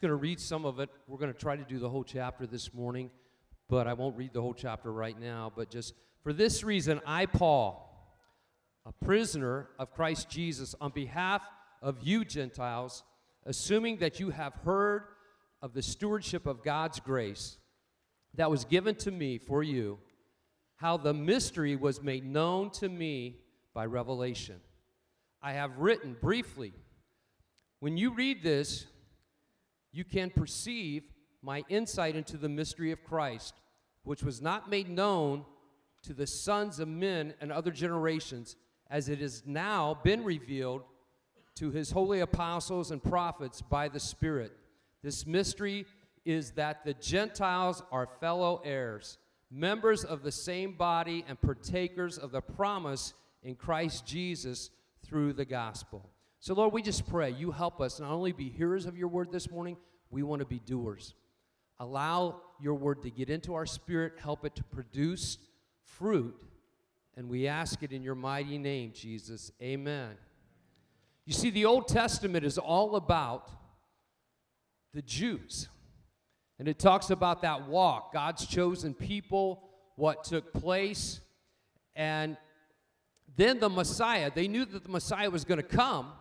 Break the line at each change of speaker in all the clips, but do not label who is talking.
Going to read some of it. We're going to try to do the whole chapter this morning, but I won't read the whole chapter right now. But just for this reason, I, Paul, a prisoner of Christ Jesus, on behalf of you Gentiles, assuming that you have heard of the stewardship of God's grace that was given to me for you, how the mystery was made known to me by revelation. I have written briefly. When you read this, you can perceive my insight into the mystery of Christ, which was not made known to the sons of men and other generations, as it has now been revealed to his holy apostles and prophets by the Spirit. This mystery is that the Gentiles are fellow heirs, members of the same body, and partakers of the promise in Christ Jesus through the gospel. So, Lord, we just pray you help us not only be hearers of your word this morning, we want to be doers. Allow your word to get into our spirit, help it to produce fruit, and we ask it in your mighty name, Jesus. Amen. You see, the Old Testament is all about the Jews. And it talks about that walk, God's chosen people, what took place, and then the Messiah. They knew that the Messiah was going to come.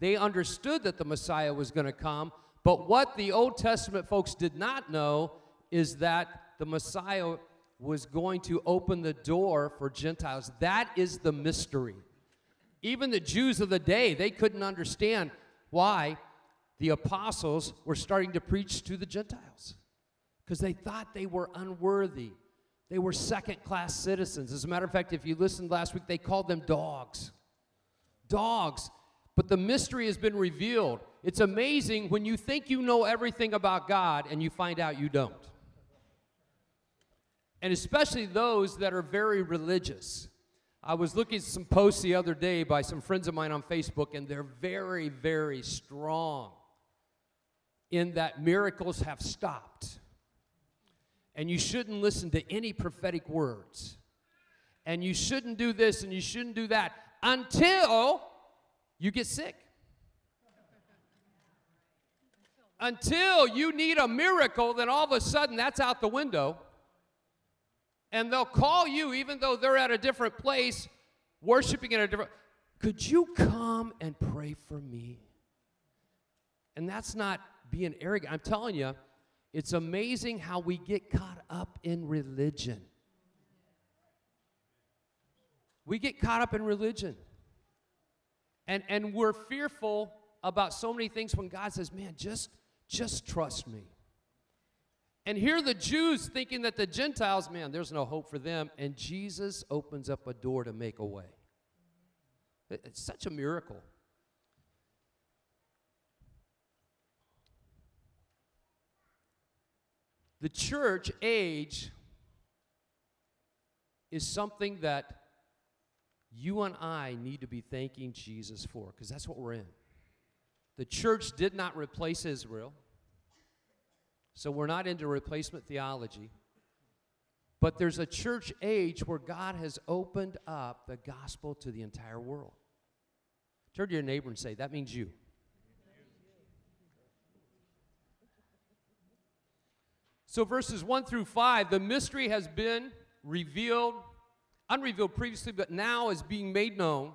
They understood that the Messiah was going to come. But what the Old Testament folks did not know is that the Messiah was going to open the door for Gentiles. That is the mystery. Even the Jews of the day, they couldn't understand why the apostles were starting to preach to the Gentiles because they thought they were unworthy. They were second class citizens. As a matter of fact, if you listened last week, they called them dogs. Dogs. But the mystery has been revealed. It's amazing when you think you know everything about God and you find out you don't. And especially those that are very religious. I was looking at some posts the other day by some friends of mine on Facebook, and they're very, very strong in that miracles have stopped. And you shouldn't listen to any prophetic words. And you shouldn't do this and you shouldn't do that until you get sick. until you need a miracle, then all of a sudden that's out the window. And they'll call you, even though they're at a different place, worshiping in a different. Could you come and pray for me? And that's not being arrogant. I'm telling you, it's amazing how we get caught up in religion. We get caught up in religion. And, and we're fearful about so many things when God says, man, just, just trust me. And here the Jews thinking that the Gentiles, man, there's no hope for them. And Jesus opens up a door to make a way. It's such a miracle. The church age is something that you and I need to be thanking Jesus for because that's what we're in. The church did not replace Israel, so we're not into replacement theology. But there's a church age where God has opened up the gospel to the entire world. Turn to your neighbor and say, That means you. So, verses 1 through 5, the mystery has been revealed, unrevealed previously, but now is being made known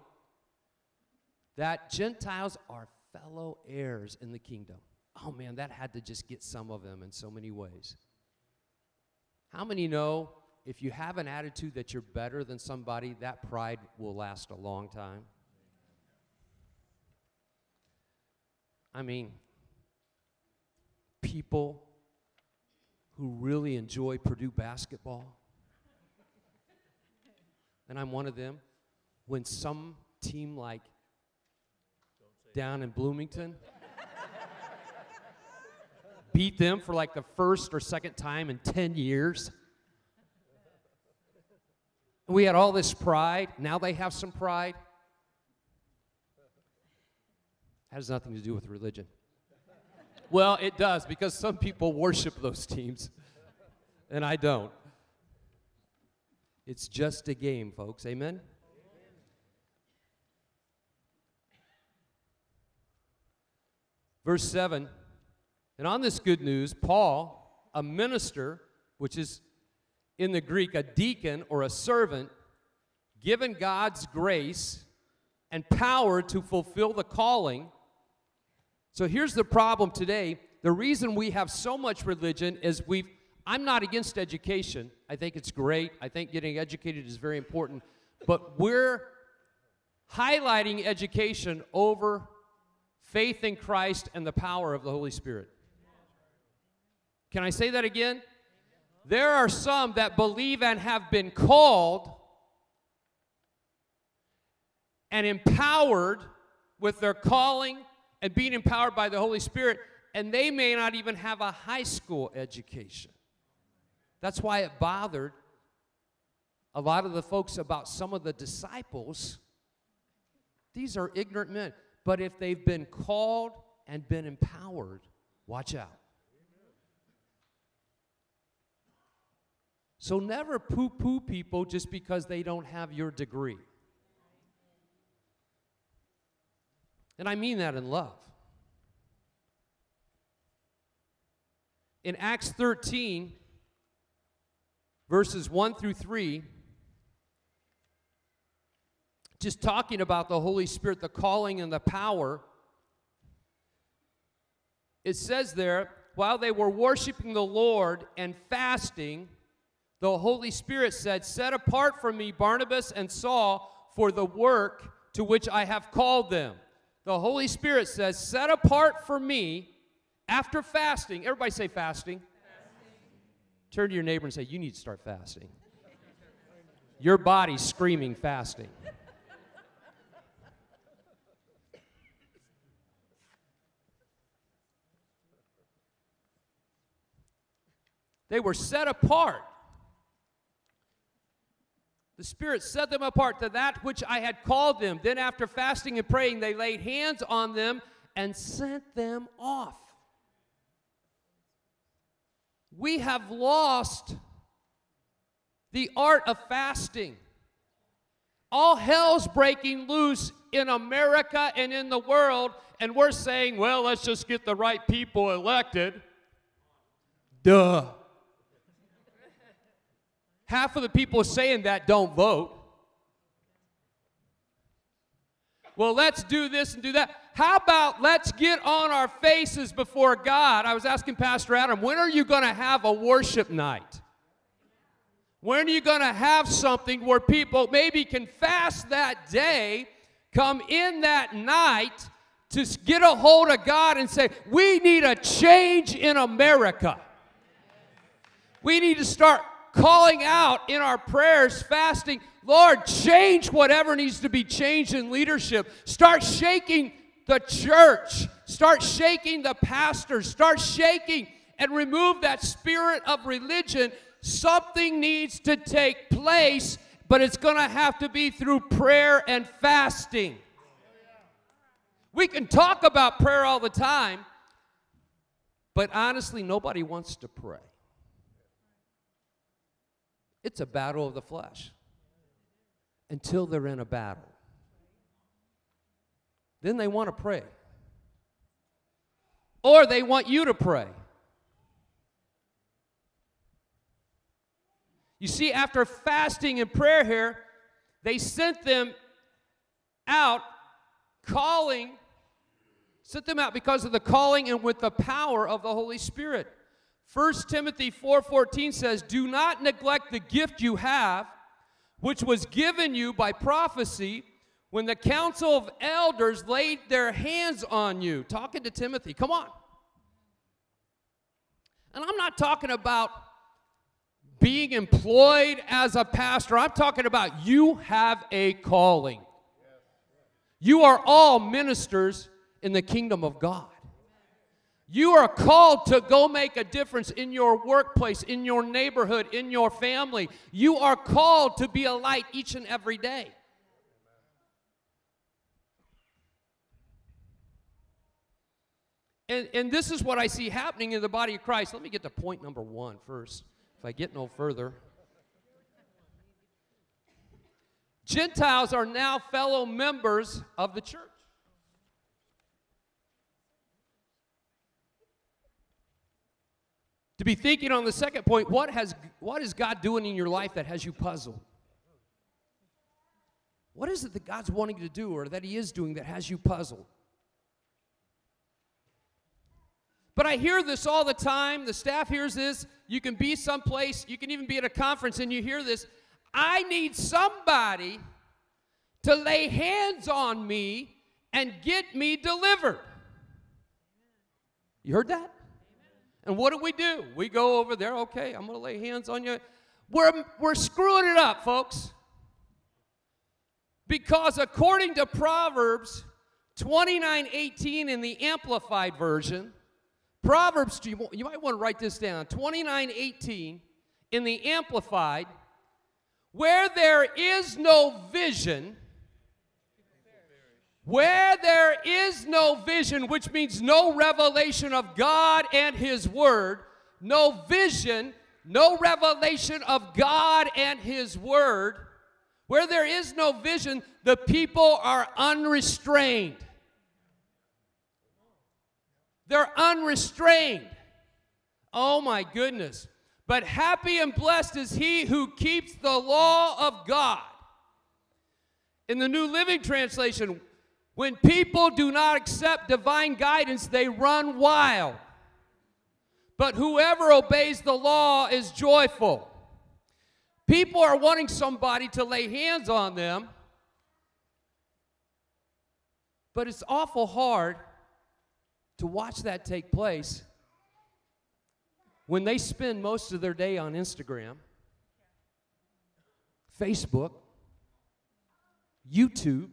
that Gentiles are fellow heirs in the kingdom. Oh man, that had to just get some of them in so many ways. How many know if you have an attitude that you're better than somebody, that pride will last a long time? I mean, people who really enjoy Purdue basketball, and I'm one of them, when some team like down in Bloomington beat them for like the first or second time in 10 years. We had all this pride. Now they have some pride. That has nothing to do with religion. Well, it does because some people worship those teams, and I don't. It's just a game, folks. Amen? Verse 7 And on this good news, Paul, a minister, which is in the Greek a deacon or a servant, given God's grace and power to fulfill the calling. So here's the problem today. The reason we have so much religion is we've I'm not against education. I think it's great. I think getting educated is very important. But we're highlighting education over faith in Christ and the power of the Holy Spirit. Can I say that again? There are some that believe and have been called and empowered with their calling and being empowered by the Holy Spirit, and they may not even have a high school education. That's why it bothered a lot of the folks about some of the disciples. These are ignorant men. But if they've been called and been empowered, watch out. So never poo poo people just because they don't have your degree. And I mean that in love. In Acts 13, verses 1 through 3, just talking about the Holy Spirit, the calling and the power, it says there, while they were worshiping the Lord and fasting, the Holy Spirit said, Set apart from me Barnabas and Saul for the work to which I have called them. The Holy Spirit says, Set apart for me after fasting. Everybody say fasting. Turn to your neighbor and say, You need to start fasting. Your body's screaming fasting. They were set apart. The Spirit set them apart to that which I had called them. Then, after fasting and praying, they laid hands on them and sent them off we have lost the art of fasting. All hell's breaking loose in America and in the world, and we're saying, well, let's just get the right people elected. Duh. Half of the people saying that don't vote. Well, let's do this and do that. How about let's get on our faces before God? I was asking Pastor Adam, when are you going to have a worship night? When are you going to have something where people maybe can fast that day, come in that night to get a hold of God and say, We need a change in America. We need to start calling out in our prayers, fasting, Lord, change whatever needs to be changed in leadership. Start shaking the church. Start shaking the pastors. Start shaking and remove that spirit of religion. Something needs to take place, but it's going to have to be through prayer and fasting. We can talk about prayer all the time, but honestly, nobody wants to pray. It's a battle of the flesh until they're in a battle. Then they want to pray. Or they want you to pray. You see, after fasting and prayer here, they sent them out calling, sent them out because of the calling and with the power of the Holy Spirit. 1 Timothy 4:14 says, "Do not neglect the gift you have, which was given you by prophecy when the council of elders laid their hands on you. Talking to Timothy, come on. And I'm not talking about being employed as a pastor, I'm talking about you have a calling. You are all ministers in the kingdom of God. You are called to go make a difference in your workplace, in your neighborhood, in your family. You are called to be a light each and every day. And, and this is what I see happening in the body of Christ. Let me get to point number one first, if I get no further. Gentiles are now fellow members of the church. To be thinking on the second point, what, has, what is God doing in your life that has you puzzled? What is it that God's wanting to do or that He is doing that has you puzzled? But I hear this all the time. The staff hears this. You can be someplace, you can even be at a conference and you hear this. I need somebody to lay hands on me and get me delivered. You heard that? And what do we do? We go over there, okay, I'm going to lay hands on you. We're, we're screwing it up, folks. Because according to Proverbs 29 18 in the Amplified Version, Proverbs, you you might want to write this down 29 18 in the Amplified, where there is no vision, where there is no vision, which means no revelation of God and His Word, no vision, no revelation of God and His Word, where there is no vision, the people are unrestrained. They're unrestrained. Oh my goodness. But happy and blessed is he who keeps the law of God. In the New Living Translation, when people do not accept divine guidance, they run wild. But whoever obeys the law is joyful. People are wanting somebody to lay hands on them, but it's awful hard to watch that take place when they spend most of their day on Instagram, Facebook, YouTube,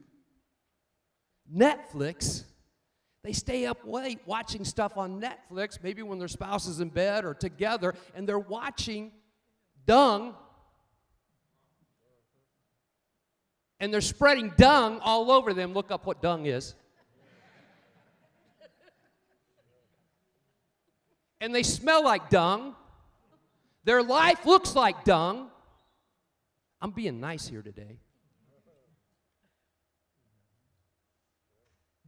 Netflix. They stay up late watching stuff on Netflix, maybe when their spouse is in bed or together, and they're watching dung. And they're spreading dung all over them. Look up what dung is. and they smell like dung. Their life looks like dung. I'm being nice here today.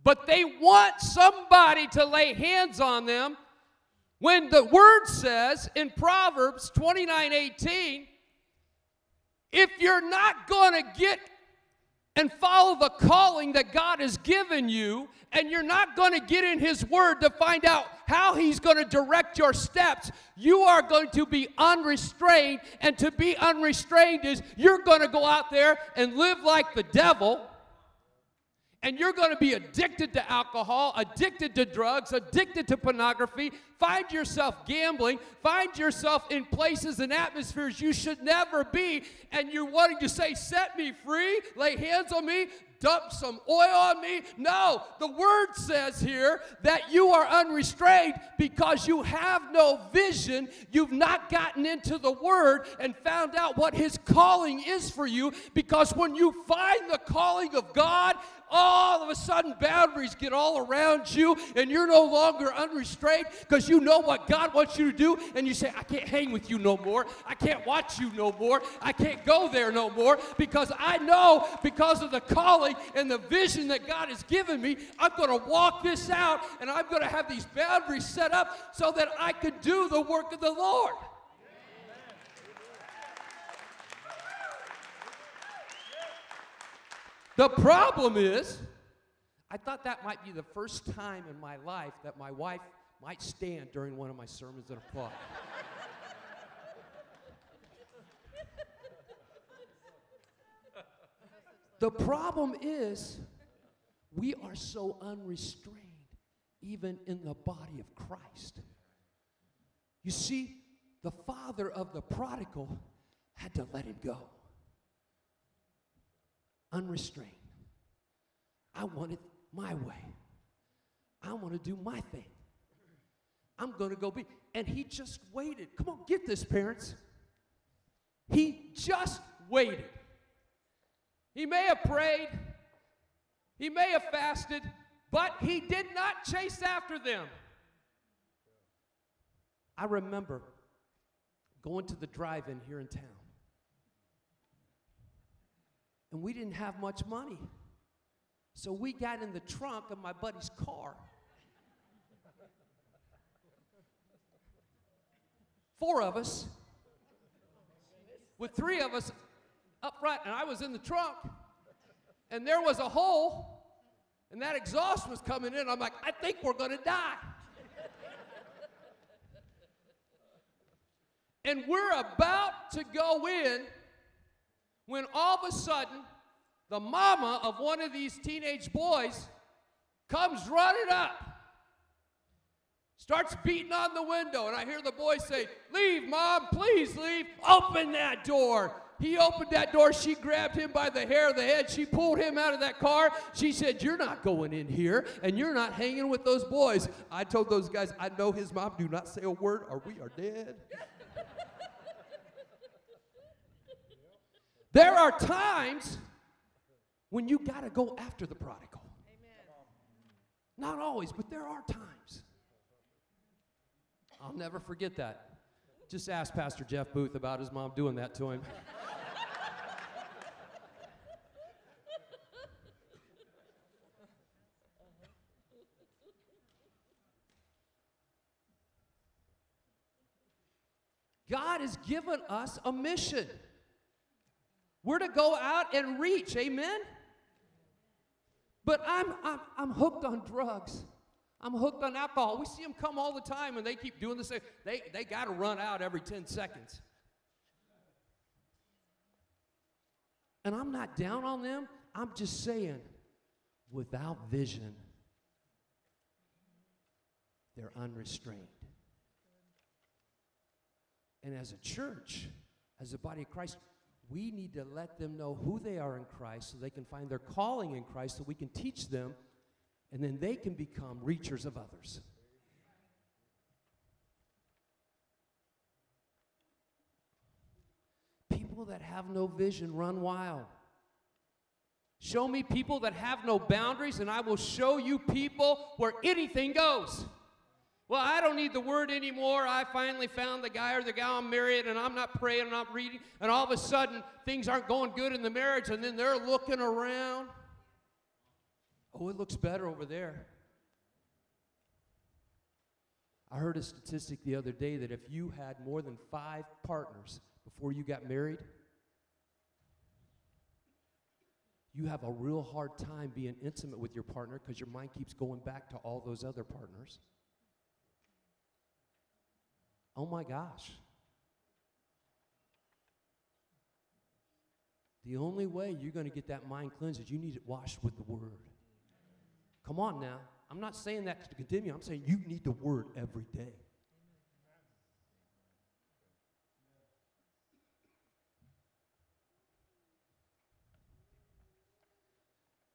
But they want somebody to lay hands on them when the word says in Proverbs 29 18, if you're not going to get and follow the calling that God has given you, and you're not going to get in His Word to find out how He's going to direct your steps, you are going to be unrestrained. And to be unrestrained is you're going to go out there and live like the devil and you're going to be addicted to alcohol, addicted to drugs, addicted to pornography, find yourself gambling, find yourself in places and atmospheres you should never be, and you're wanting to say, Set me free, lay hands on me, dump some oil on me. No, the word says here that you are unrestrained because you have no vision. You've not gotten into the word and found out what his calling is for you because when you find the calling of God, all of a sudden boundaries get all around you and you're no longer unrestrained because you know what God wants you to do and you say, I can't hang with you no more. I can't watch you no more. I can't go there no more because I know because of the calling and the vision that God has given me, I'm going to walk this out and I'm going to have these boundaries set up so that I can do the work of the Lord. The problem is, I thought that might be the first time in my life that my wife might stand during one of my sermons and applaud. the problem is, we are so unrestrained, even in the body of Christ. You see, the father of the prodigal had to let him go unrestrained. I want it my way. I want to do my thing. I'm going to go be. And he just waited. Come on, get this, parents. He just waited. He may have prayed, he may have fasted, but he did not chase after them. I remember going to the drive in here in town and we didn't have much money. So we got in the trunk of my buddy's car. four of us, with three of us up front, and I was in the trunk, and there was a hole, and that exhaust was coming in. I'm like, I think we're gonna die. and we're about to go in when all of a sudden the mama of one of these teenage boys comes running up, starts beating on the window, and I hear the boy say, Leave, mom, please leave. Open that door. He opened that door. She grabbed him by the hair of the head. She pulled him out of that car. She said, You're not going in here, and you're not hanging with those boys. I told those guys, I know his mom. Do not say a word, or we are dead. There are times when you got to go after the prodigal. Not always, but there are times. I'll never forget that. Just ask Pastor Jeff Booth about his mom doing that to him. God has given us a mission. We're to go out and reach, amen? But I'm, I'm, I'm hooked on drugs. I'm hooked on alcohol. We see them come all the time and they keep doing the same. They, they got to run out every 10 seconds. And I'm not down on them. I'm just saying, without vision, they're unrestrained. And as a church, as a body of Christ, we need to let them know who they are in Christ so they can find their calling in Christ so we can teach them and then they can become reachers of others. People that have no vision run wild. Show me people that have no boundaries, and I will show you people where anything goes. Well, I don't need the word anymore. I finally found the guy or the gal I'm married, and I'm not praying, I'm not reading, and all of a sudden things aren't going good in the marriage, and then they're looking around. Oh, it looks better over there. I heard a statistic the other day that if you had more than five partners before you got married, you have a real hard time being intimate with your partner because your mind keeps going back to all those other partners. Oh my gosh. The only way you're going to get that mind cleansed is you need it washed with the Word. Come on now. I'm not saying that to condemn you. I'm saying you need the Word every day.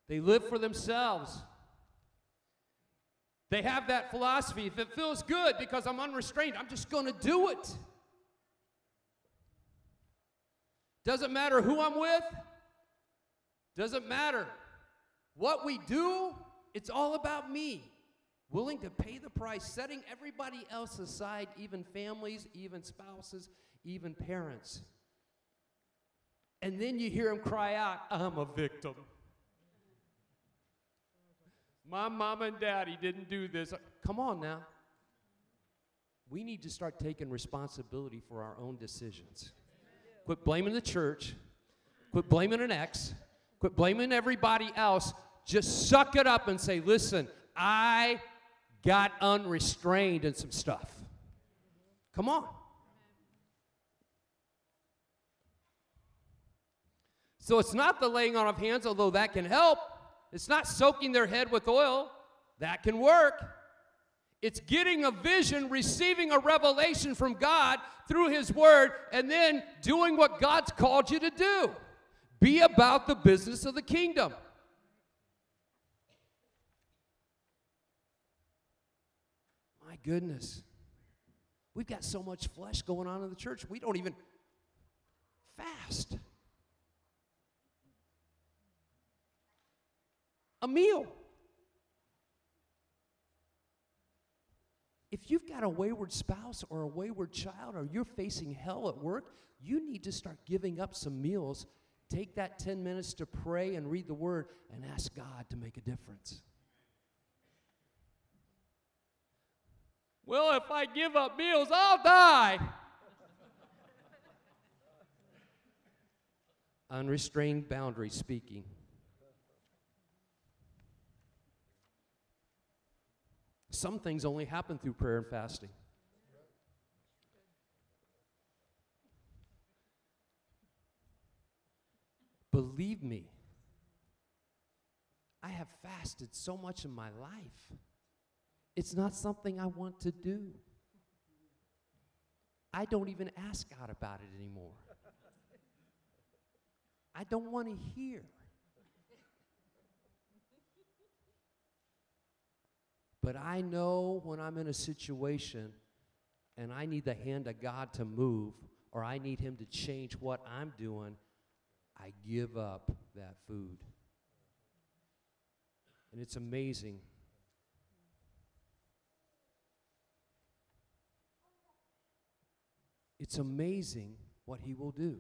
They live for themselves. They have that philosophy. If it feels good because I'm unrestrained, I'm just going to do it. Doesn't matter who I'm with, doesn't matter what we do, it's all about me. Willing to pay the price, setting everybody else aside, even families, even spouses, even parents. And then you hear them cry out, I'm a victim. My mom and daddy didn't do this. Come on now. We need to start taking responsibility for our own decisions. Quit blaming the church. Quit blaming an ex. Quit blaming everybody else. Just suck it up and say, listen, I got unrestrained in some stuff. Come on. So it's not the laying on of hands, although that can help. It's not soaking their head with oil. That can work. It's getting a vision, receiving a revelation from God through His Word, and then doing what God's called you to do. Be about the business of the kingdom. My goodness. We've got so much flesh going on in the church, we don't even fast. a meal. If you've got a wayward spouse or a wayward child or you're facing hell at work, you need to start giving up some meals. Take that 10 minutes to pray and read the word and ask God to make a difference. Well, if I give up meals, I'll die. Unrestrained boundary speaking. Some things only happen through prayer and fasting. Believe me, I have fasted so much in my life. It's not something I want to do. I don't even ask God about it anymore. I don't want to hear. But I know when I'm in a situation and I need the hand of God to move or I need Him to change what I'm doing, I give up that food. And it's amazing. It's amazing what He will do.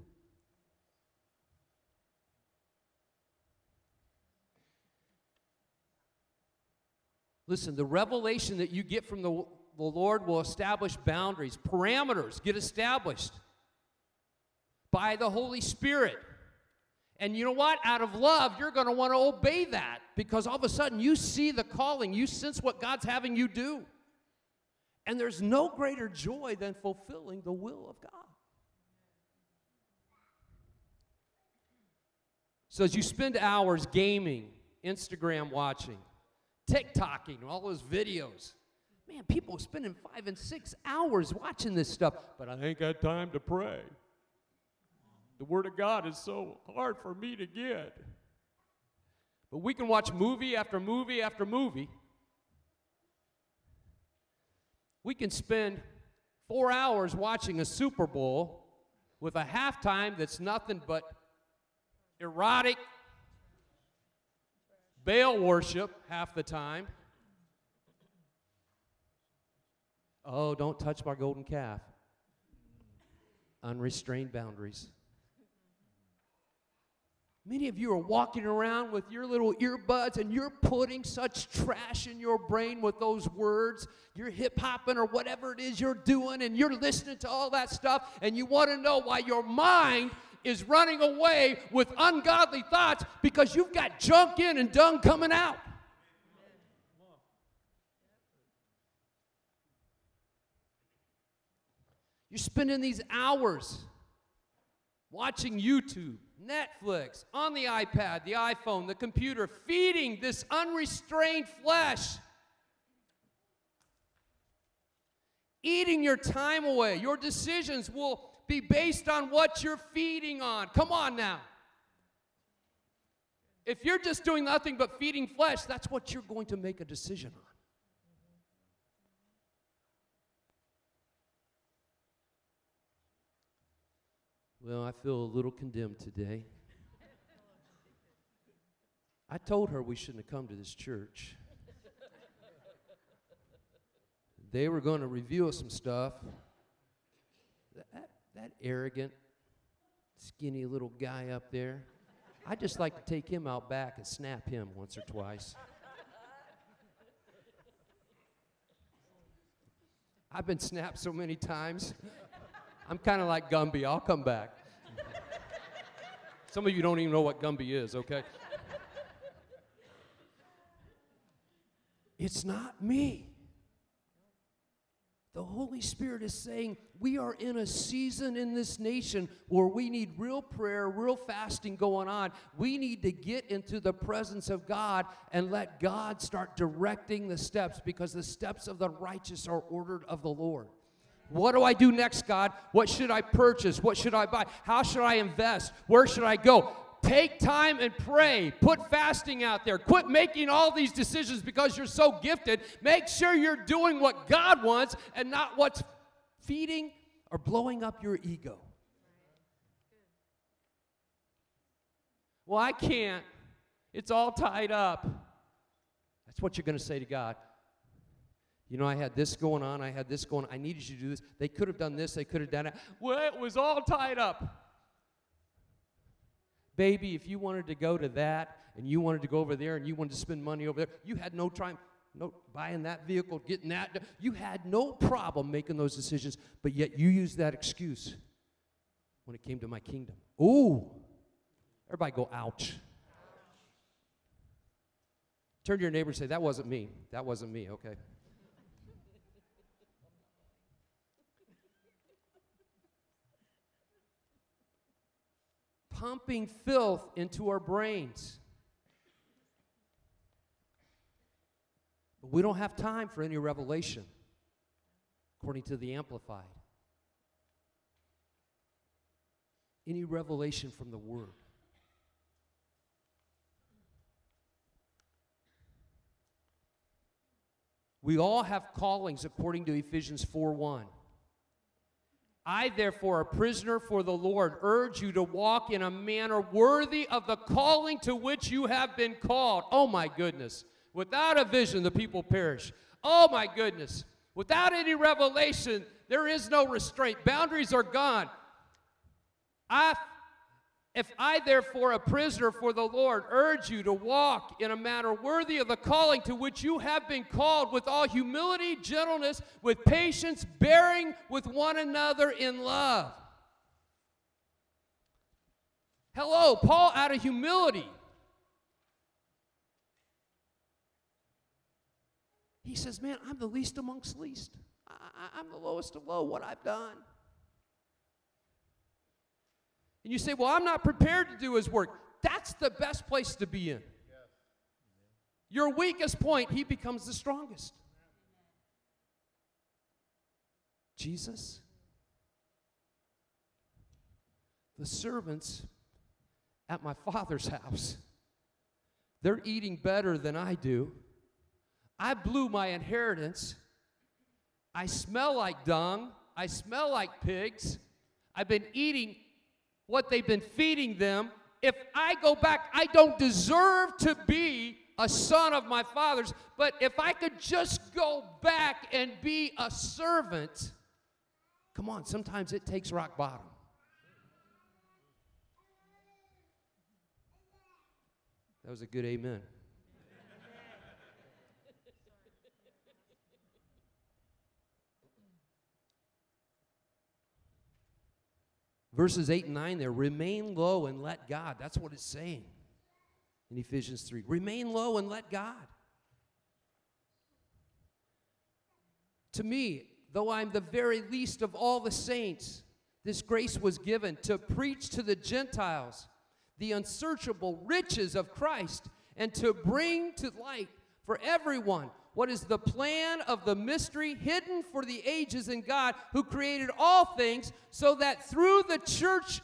Listen, the revelation that you get from the, the Lord will establish boundaries, parameters get established by the Holy Spirit. And you know what? Out of love, you're going to want to obey that because all of a sudden you see the calling, you sense what God's having you do. And there's no greater joy than fulfilling the will of God. So as you spend hours gaming, Instagram watching, TikToking, all those videos. Man, people are spending five and six hours watching this stuff, but I ain't got time to pray. The Word of God is so hard for me to get. But we can watch movie after movie after movie. We can spend four hours watching a Super Bowl with a halftime that's nothing but erotic Baal worship half the time. Oh, don't touch my golden calf. Unrestrained boundaries. Many of you are walking around with your little earbuds and you're putting such trash in your brain with those words. You're hip hopping or whatever it is you're doing, and you're listening to all that stuff, and you want to know why your mind is running away with ungodly thoughts because you've got junk in and dung coming out. You're spending these hours watching YouTube, Netflix, on the iPad, the iPhone, the computer, feeding this unrestrained flesh. Eating your time away. Your decisions will be based on what you're feeding on. Come on now. If you're just doing nothing but feeding flesh, that's what you're going to make a decision on. Well, I feel a little condemned today. I told her we shouldn't have come to this church. They were going to reveal some stuff. That, that arrogant, skinny little guy up there. I just like to take him out back and snap him once or twice. I've been snapped so many times. I'm kind of like Gumby. I'll come back. Some of you don't even know what Gumby is, okay? It's not me. The Holy Spirit is saying we are in a season in this nation where we need real prayer, real fasting going on. We need to get into the presence of God and let God start directing the steps because the steps of the righteous are ordered of the Lord. What do I do next, God? What should I purchase? What should I buy? How should I invest? Where should I go? Take time and pray. Put fasting out there. Quit making all these decisions because you're so gifted. Make sure you're doing what God wants and not what's feeding or blowing up your ego. Well, I can't. It's all tied up. That's what you're going to say to God. You know, I had this going on. I had this going on. I needed you to do this. They could have done this. They could have done it. Well, it was all tied up. Baby, if you wanted to go to that and you wanted to go over there and you wanted to spend money over there, you had no time no buying that vehicle, getting that. You had no problem making those decisions, but yet you used that excuse when it came to my kingdom. Ooh. Everybody go, ouch. Turn to your neighbor and say, That wasn't me. That wasn't me, okay? Pumping filth into our brains. But we don't have time for any revelation, according to the Amplified. Any revelation from the Word. We all have callings according to Ephesians 4 1. I, therefore, a prisoner for the Lord, urge you to walk in a manner worthy of the calling to which you have been called. Oh, my goodness. Without a vision, the people perish. Oh, my goodness. Without any revelation, there is no restraint. Boundaries are gone. I if I, therefore, a prisoner for the Lord, urge you to walk in a manner worthy of the calling to which you have been called, with all humility, gentleness, with patience, bearing with one another in love. Hello, Paul out of humility. He says, Man, I'm the least amongst least. I, am the lowest of low, what I've done. And you say, Well, I'm not prepared to do his work. That's the best place to be in. Your weakest point, he becomes the strongest. Jesus, the servants at my father's house, they're eating better than I do. I blew my inheritance. I smell like dung. I smell like pigs. I've been eating what they've been feeding them. If I go back, I don't deserve to be a son of my father's, but if I could just go back and be a servant, come on, sometimes it takes rock bottom. That was a good amen. Verses 8 and 9 there remain low and let God. That's what it's saying in Ephesians 3. Remain low and let God. To me, though I'm the very least of all the saints, this grace was given to preach to the Gentiles the unsearchable riches of Christ and to bring to light for everyone what is the plan of the mystery hidden for the ages in God who created all things so that through the church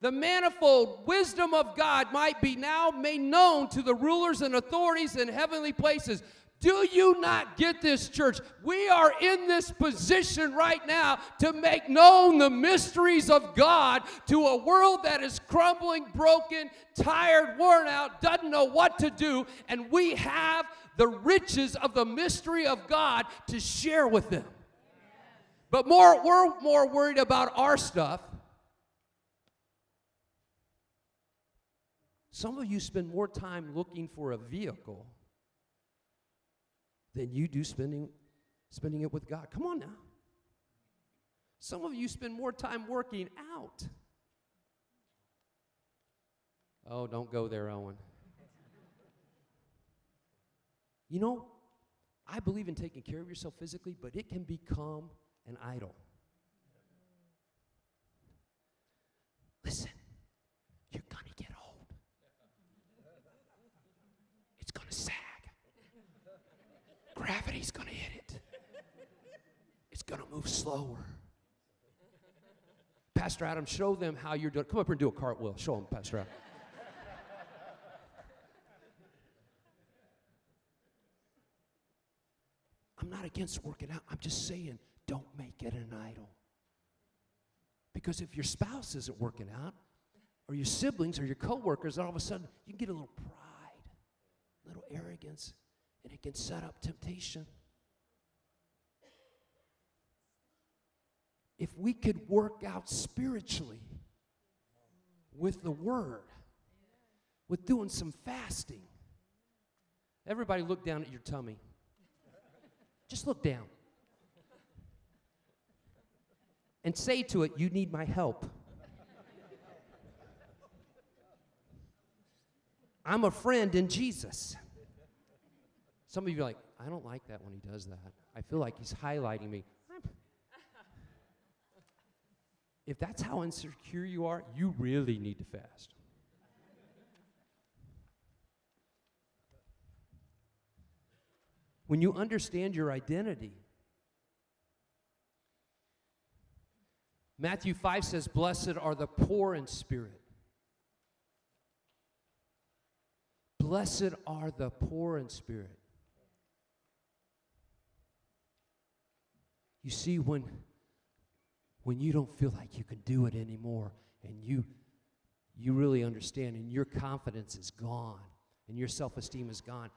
the manifold wisdom of God might be now made known to the rulers and authorities in heavenly places. Do you not get this, church? We are in this position right now to make known the mysteries of God to a world that is crumbling, broken, tired, worn out, doesn't know what to do, and we have the riches of the mystery of God to share with them. But more, we're more worried about our stuff. Some of you spend more time looking for a vehicle than you do spending, spending it with God. Come on now. Some of you spend more time working out. Oh, don't go there, Owen. You know, I believe in taking care of yourself physically, but it can become an idol. Listen, you're going to get old. It's going to sag. Gravity's going to hit it. It's going to move slower. Pastor Adam, show them how you're doing. Come up here and do a cartwheel. Show them, Pastor Adam. Not against working out. I'm just saying, don't make it an idol. Because if your spouse isn't working out, or your siblings or your coworkers, all of a sudden you can get a little pride, a little arrogance, and it can set up temptation. If we could work out spiritually with the Word, with doing some fasting, everybody look down at your tummy. Just look down. And say to it, You need my help. I'm a friend in Jesus. Some of you are like, I don't like that when he does that. I feel like he's highlighting me. If that's how insecure you are, you really need to fast. When you understand your identity, Matthew 5 says, Blessed are the poor in spirit. Blessed are the poor in spirit. You see, when, when you don't feel like you can do it anymore and you, you really understand and your confidence is gone and your self esteem is gone,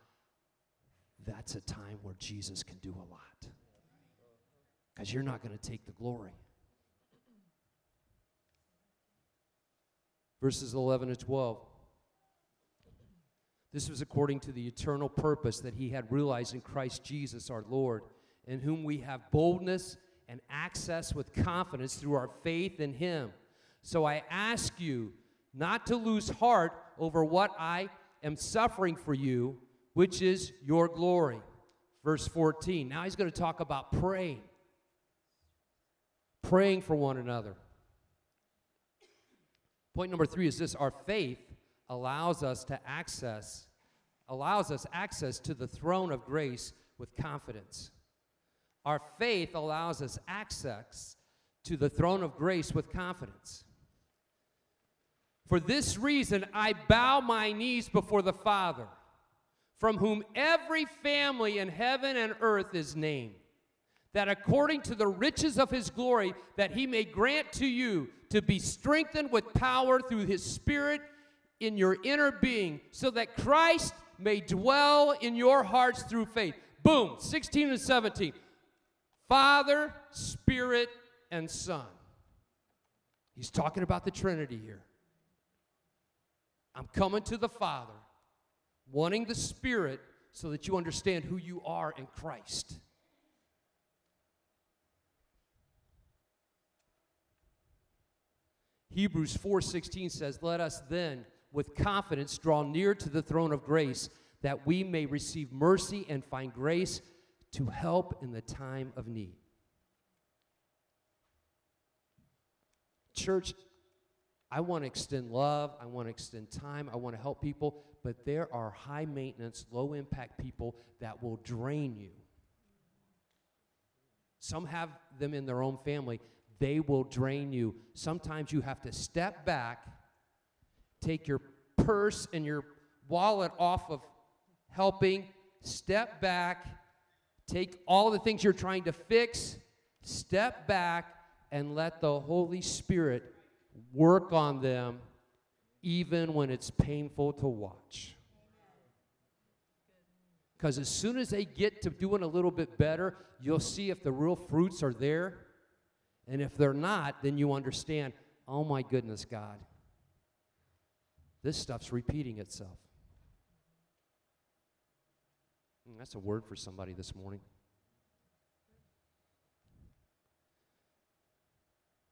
that's a time where Jesus can do a lot. Because you're not going to take the glory. Verses 11 to 12. This was according to the eternal purpose that he had realized in Christ Jesus our Lord in whom we have boldness and access with confidence through our faith in Him. So I ask you not to lose heart over what I am suffering for you, which is your glory. Verse 14. Now he's going to talk about praying, praying for one another. Point number three is this our faith allows us to access allows us access to the throne of grace with confidence our faith allows us access to the throne of grace with confidence. For this reason, I bow my knees before the Father, from whom every family in heaven and earth is named, that according to the riches of his glory, that he may grant to you to be strengthened with power through his Spirit in your inner being, so that Christ may dwell in your hearts through faith. Boom, 16 and 17. Father, Spirit, and Son. He's talking about the Trinity here. I'm coming to the Father, wanting the Spirit so that you understand who you are in Christ. Hebrews 4:16 says, "Let us then with confidence draw near to the throne of grace, that we may receive mercy and find grace to help in the time of need. Church, I want to extend love, I want to extend time, I want to help people, but there are high maintenance, low impact people that will drain you. Some have them in their own family, they will drain you. Sometimes you have to step back, take your purse and your wallet off of helping, step back, Take all the things you're trying to fix, step back, and let the Holy Spirit work on them even when it's painful to watch. Because as soon as they get to doing a little bit better, you'll see if the real fruits are there. And if they're not, then you understand oh my goodness, God, this stuff's repeating itself. Mm, that's a word for somebody this morning.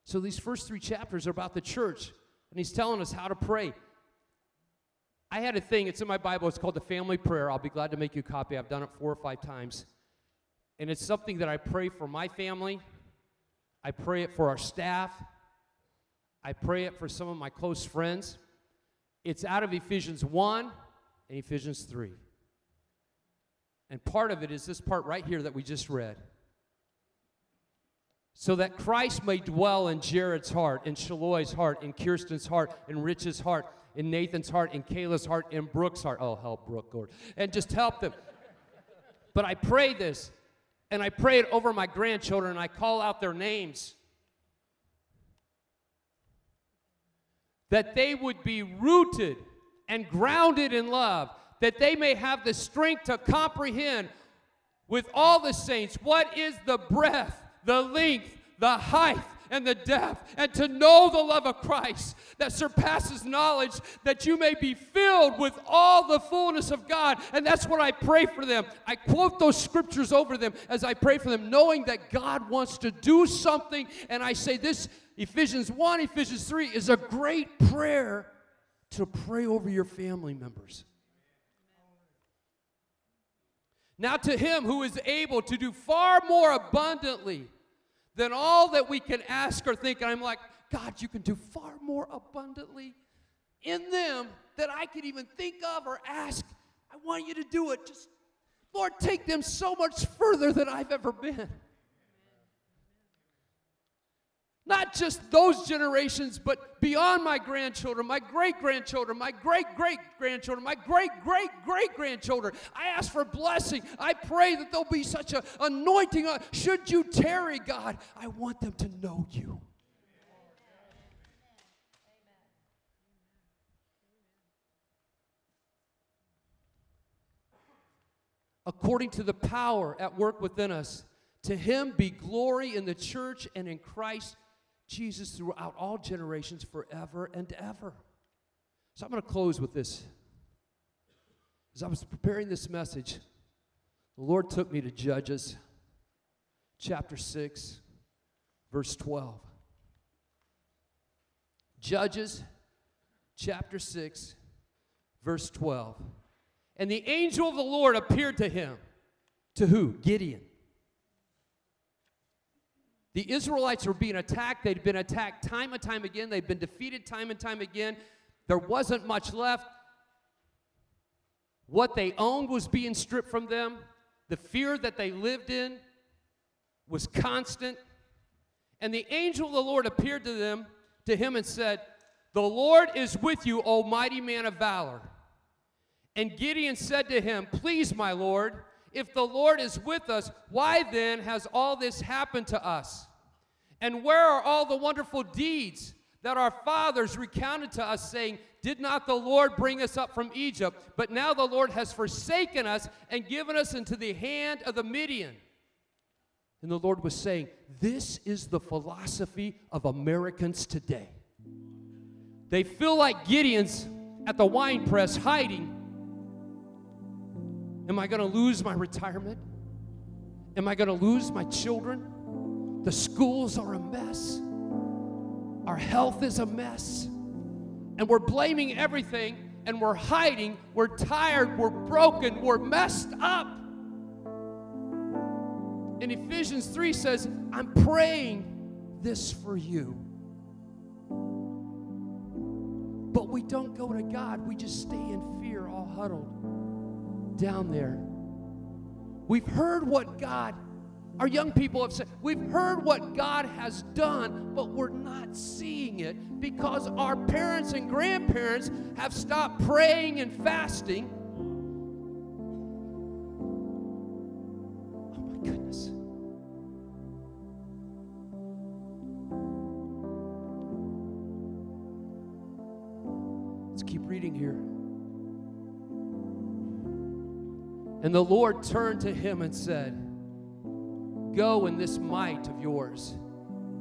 So, these first three chapters are about the church, and he's telling us how to pray. I had a thing, it's in my Bible, it's called the family prayer. I'll be glad to make you a copy. I've done it four or five times. And it's something that I pray for my family, I pray it for our staff, I pray it for some of my close friends. It's out of Ephesians 1 and Ephesians 3. And part of it is this part right here that we just read. So that Christ may dwell in Jared's heart, in Shaloy's heart, in Kirsten's heart, in Rich's heart, in Nathan's heart, in Kayla's heart, in Brooke's heart. Oh, help Brooke, Lord. And just help them. But I pray this, and I pray it over my grandchildren, and I call out their names. That they would be rooted and grounded in love that they may have the strength to comprehend with all the saints what is the breadth, the length, the height, and the depth, and to know the love of Christ that surpasses knowledge, that you may be filled with all the fullness of God. And that's what I pray for them. I quote those scriptures over them as I pray for them, knowing that God wants to do something. And I say this Ephesians 1, Ephesians 3 is a great prayer to pray over your family members. Now to him who is able to do far more abundantly than all that we can ask or think. And I'm like, God, you can do far more abundantly in them that I could even think of or ask. I want you to do it. Just, Lord, take them so much further than I've ever been. Not just those generations, but beyond my grandchildren, my great grandchildren, my great great grandchildren, my great great great grandchildren. I ask for blessing. I pray that there'll be such an anointing. Should you tarry, God, I want them to know you. according to the power at work within us. To him be glory in the church and in Christ Jesus throughout all generations, forever and ever. So I'm going to close with this. As I was preparing this message, the Lord took me to Judges chapter 6, verse 12. Judges chapter 6, verse 12. And the angel of the Lord appeared to him. To who? Gideon. The Israelites were being attacked. They'd been attacked time and time again. They'd been defeated time and time again. There wasn't much left. What they owned was being stripped from them. The fear that they lived in was constant. And the angel of the Lord appeared to them, to him, and said, The Lord is with you, O mighty man of valor. And Gideon said to him, Please, my Lord, if the Lord is with us, why then has all this happened to us? And where are all the wonderful deeds that our fathers recounted to us, saying, Did not the Lord bring us up from Egypt? But now the Lord has forsaken us and given us into the hand of the Midian. And the Lord was saying, This is the philosophy of Americans today. They feel like Gideon's at the wine press hiding Am I going to lose my retirement? Am I going to lose my children? The schools are a mess. Our health is a mess. And we're blaming everything and we're hiding. We're tired. We're broken. We're messed up. And Ephesians 3 says, I'm praying this for you. But we don't go to God, we just stay in fear, all huddled down there. We've heard what God, our young people have said, we've heard what God has done, but we're not seeing it because our parents and grandparents have stopped praying and fasting. And the Lord turned to him and said, Go in this might of yours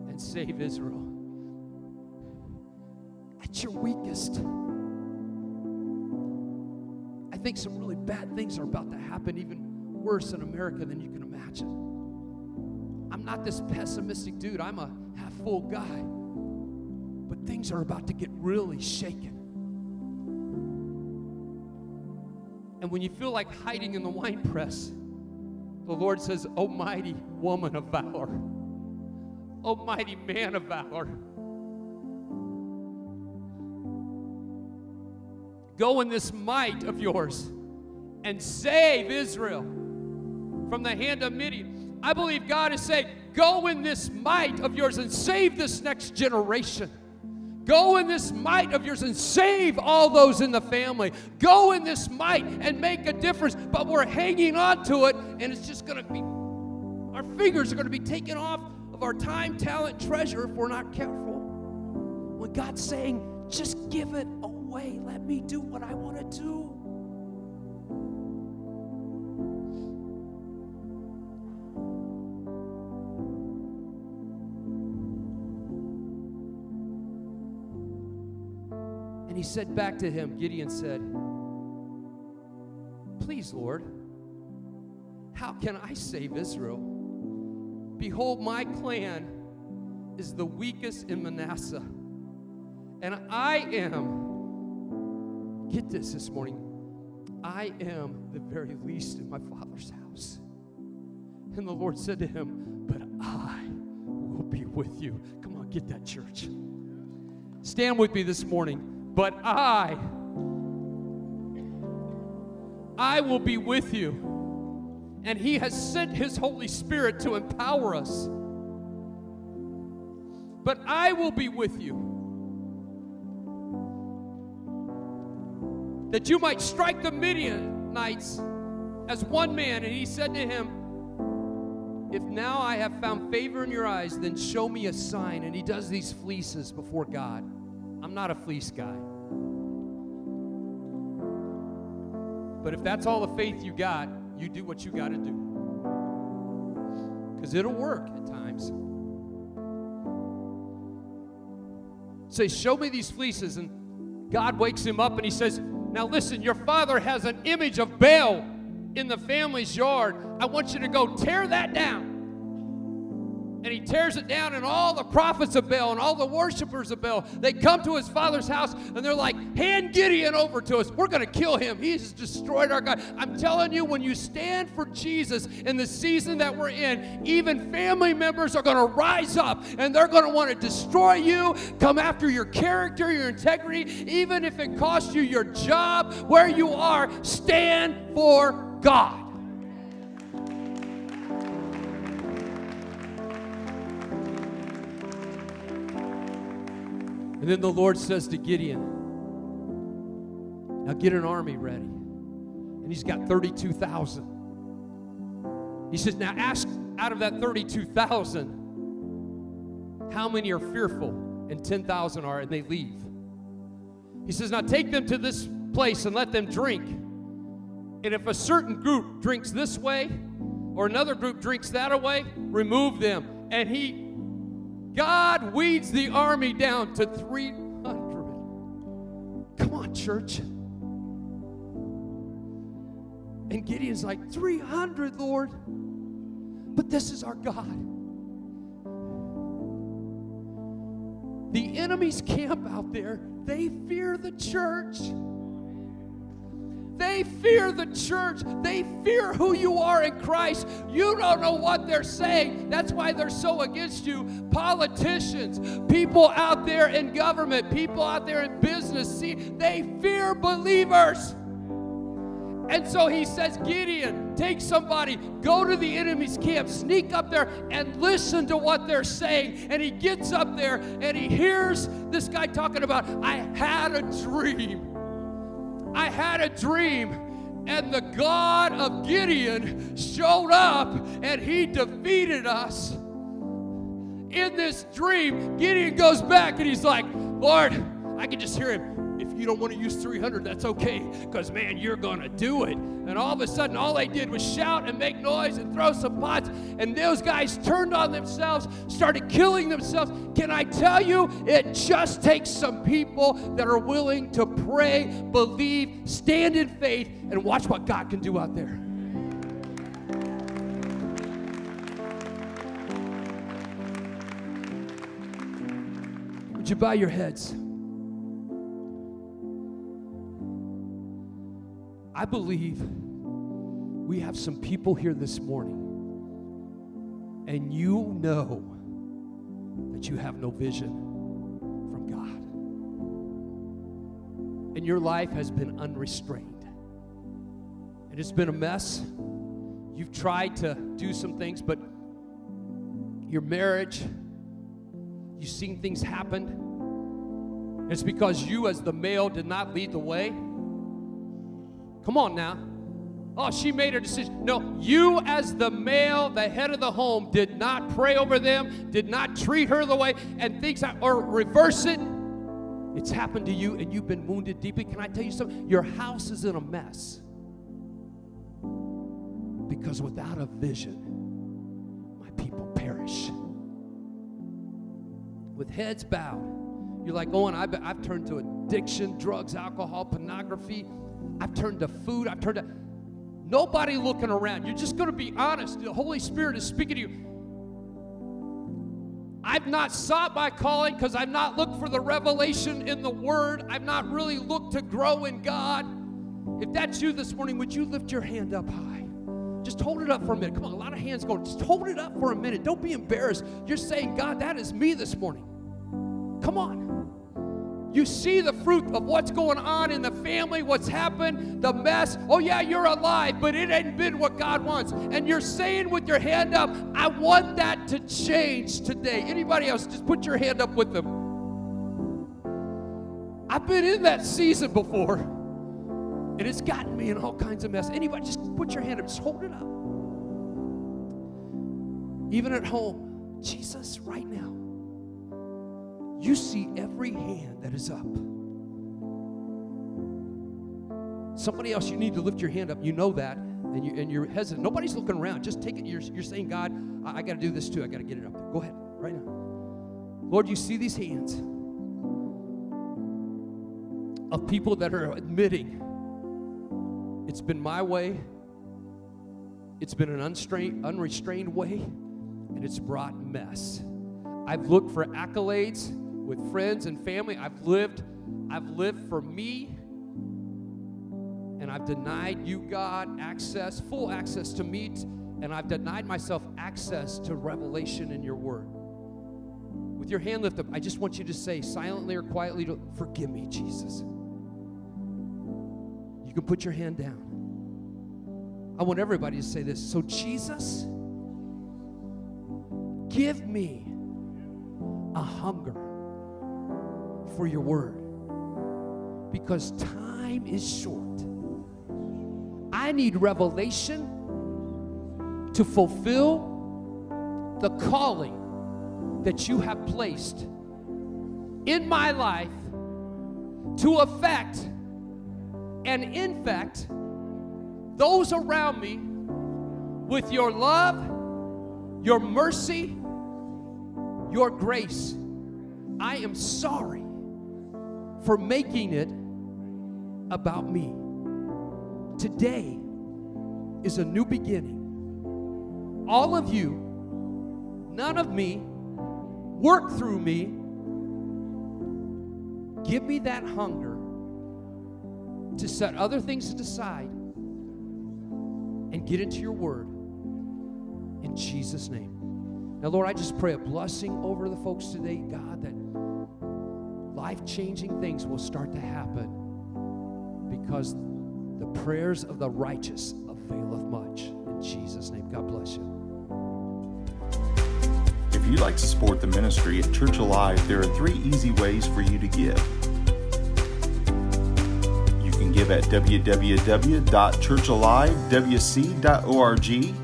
and save Israel. At your weakest, I think some really bad things are about to happen, even worse in America than you can imagine. I'm not this pessimistic dude, I'm a half full guy. But things are about to get really shaken. And when you feel like hiding in the wine press, the Lord says, O mighty woman of valor, O mighty man of valor, go in this might of yours and save Israel from the hand of Midian. I believe God is saying, Go in this might of yours and save this next generation. Go in this might of yours and save all those in the family. Go in this might and make a difference. But we're hanging on to it, and it's just going to be, our fingers are going to be taken off of our time, talent, treasure if we're not careful. When God's saying, just give it away, let me do what I want to do. He said back to him, Gideon said, Please, Lord, how can I save Israel? Behold, my clan is the weakest in Manasseh, and I am, get this this morning, I am the very least in my father's house. house. And the Lord said to him, But I will be with you. Come on, get that, church. Stand with me this morning. But I, I will be with you. And He has sent His Holy Spirit to empower us. But I will be with you. That you might strike the Midianites as one man. And he said to him, If now I have found favor in your eyes, then show me a sign. And he does these fleeces before God. I'm not a fleece guy. But if that's all the faith you got, you do what you got to do. Because it'll work at times. Say, Show me these fleeces. And God wakes him up and he says, Now listen, your father has an image of Baal in the family's yard. I want you to go tear that down and he tears it down and all the prophets of baal and all the worshipers of baal they come to his father's house and they're like hand gideon over to us. We're going to kill him. He's destroyed our god. I'm telling you when you stand for jesus in the season that we're in even family members are going to rise up and they're going to want to destroy you come after your character your integrity even if it costs you your job where you are stand for god And then the Lord says to Gideon, Now get an army ready. And he's got 32,000. He says, Now ask out of that 32,000, how many are fearful? And 10,000 are, and they leave. He says, Now take them to this place and let them drink. And if a certain group drinks this way, or another group drinks that way, remove them. And he God weeds the army down to 300. Come on, church. And Gideon's like, 300, Lord. But this is our God. The enemy's camp out there, they fear the church. They fear the church. They fear who you are in Christ. You don't know what they're saying. That's why they're so against you. Politicians, people out there in government, people out there in business, see, they fear believers. And so he says, Gideon, take somebody, go to the enemy's camp, sneak up there and listen to what they're saying. And he gets up there and he hears this guy talking about, I had a dream. I had a dream, and the God of Gideon showed up and he defeated us. In this dream, Gideon goes back and he's like, Lord, I can just hear him you don't want to use 300, that's okay, because man, you're going to do it. And all of a sudden, all they did was shout and make noise and throw some pots. And those guys turned on themselves, started killing themselves. Can I tell you, it just takes some people that are willing to pray, believe, stand in faith, and watch what God can do out there. Would you bow your heads? I believe we have some people here this morning, and you know that you have no vision from God. And your life has been unrestrained. And it's been a mess. You've tried to do some things, but your marriage, you've seen things happen. It's because you, as the male, did not lead the way. Come on now. Oh, she made her decision. No, you, as the male, the head of the home, did not pray over them, did not treat her the way, and things, or reverse it. It's happened to you, and you've been wounded deeply. Can I tell you something? Your house is in a mess. Because without a vision, my people perish. With heads bowed, you're like, oh, Owen, I've, I've turned to addiction, drugs, alcohol, pornography. I've turned to food. I've turned to nobody looking around. You're just going to be honest. The Holy Spirit is speaking to you. I've not sought my calling because I've not looked for the revelation in the Word. I've not really looked to grow in God. If that's you this morning, would you lift your hand up high? Just hold it up for a minute. Come on, a lot of hands going. Just hold it up for a minute. Don't be embarrassed. You're saying, God, that is me this morning. Come on. You see the fruit of what's going on in the family, what's happened, the mess. Oh, yeah, you're alive, but it ain't been what God wants. And you're saying with your hand up, I want that to change today. Anybody else, just put your hand up with them. I've been in that season before, and it's gotten me in all kinds of mess. Anybody, just put your hand up, just hold it up. Even at home, Jesus, right now you see every hand that is up. Somebody else, you need to lift your hand up. You know that, and, you, and you're hesitant. Nobody's looking around. Just take it. You're, you're saying, God, I, I got to do this too. I got to get it up. Go ahead, right now. Lord, you see these hands of people that are admitting it's been my way, it's been an unrestrained way, and it's brought mess. I've looked for accolades with friends and family. I've lived, I've lived for me. And I've denied you, God, access, full access to me, and I've denied myself access to revelation in your word. With your hand lifted up, I just want you to say silently or quietly, Forgive me, Jesus. You can put your hand down. I want everybody to say this. So, Jesus, give me a hunger for your word because time is short. I need revelation to fulfill the calling that you have placed in my life to affect and infect those around me with your love, your mercy, your grace. I am sorry for making it about me. Today is a new beginning. All of you, none of me, work through me. Give me that hunger to set other things aside and get into your word in Jesus' name. Now, Lord, I just pray a blessing over the folks today, God, that life changing things will start to happen because the prayers of the righteous availeth much. In Jesus' name, God bless you.
If you'd like to support the ministry at Church Alive, there are three easy ways for you to give. You can give at www.churchalivewc.org.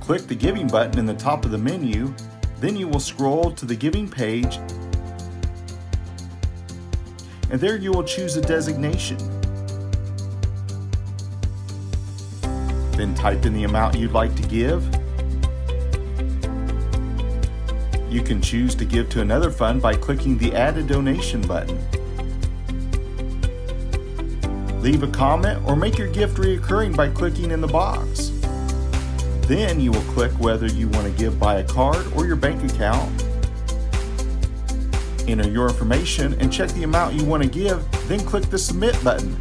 Click the giving button in the top of the menu, then you will scroll to the giving page and there you will choose a designation. Then type in the amount you'd like to give. You can choose to give to another fund by clicking the Add a Donation button. Leave a comment or make your gift reoccurring by clicking in the box. Then you will click whether you want to give by a card or your bank account enter your information, and check the amount you want to give, then click the Submit button.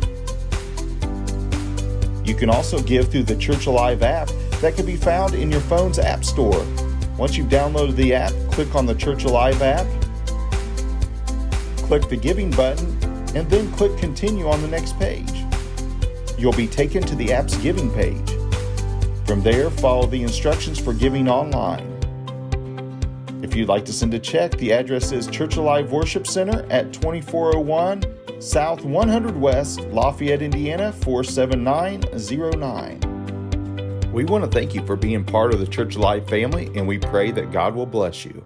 You can also give through the Church Alive app that can be found in your phone's App Store. Once you've downloaded the app, click on the Church Alive app, click the Giving button, and then click Continue on the next page. You'll be taken to the app's giving page. From there, follow the instructions for giving online. If you'd like to send a check, the address is Church Alive Worship Center at 2401 South 100 West, Lafayette, Indiana 47909. We want to thank you for being part of the Church Alive family, and we pray that God will bless you.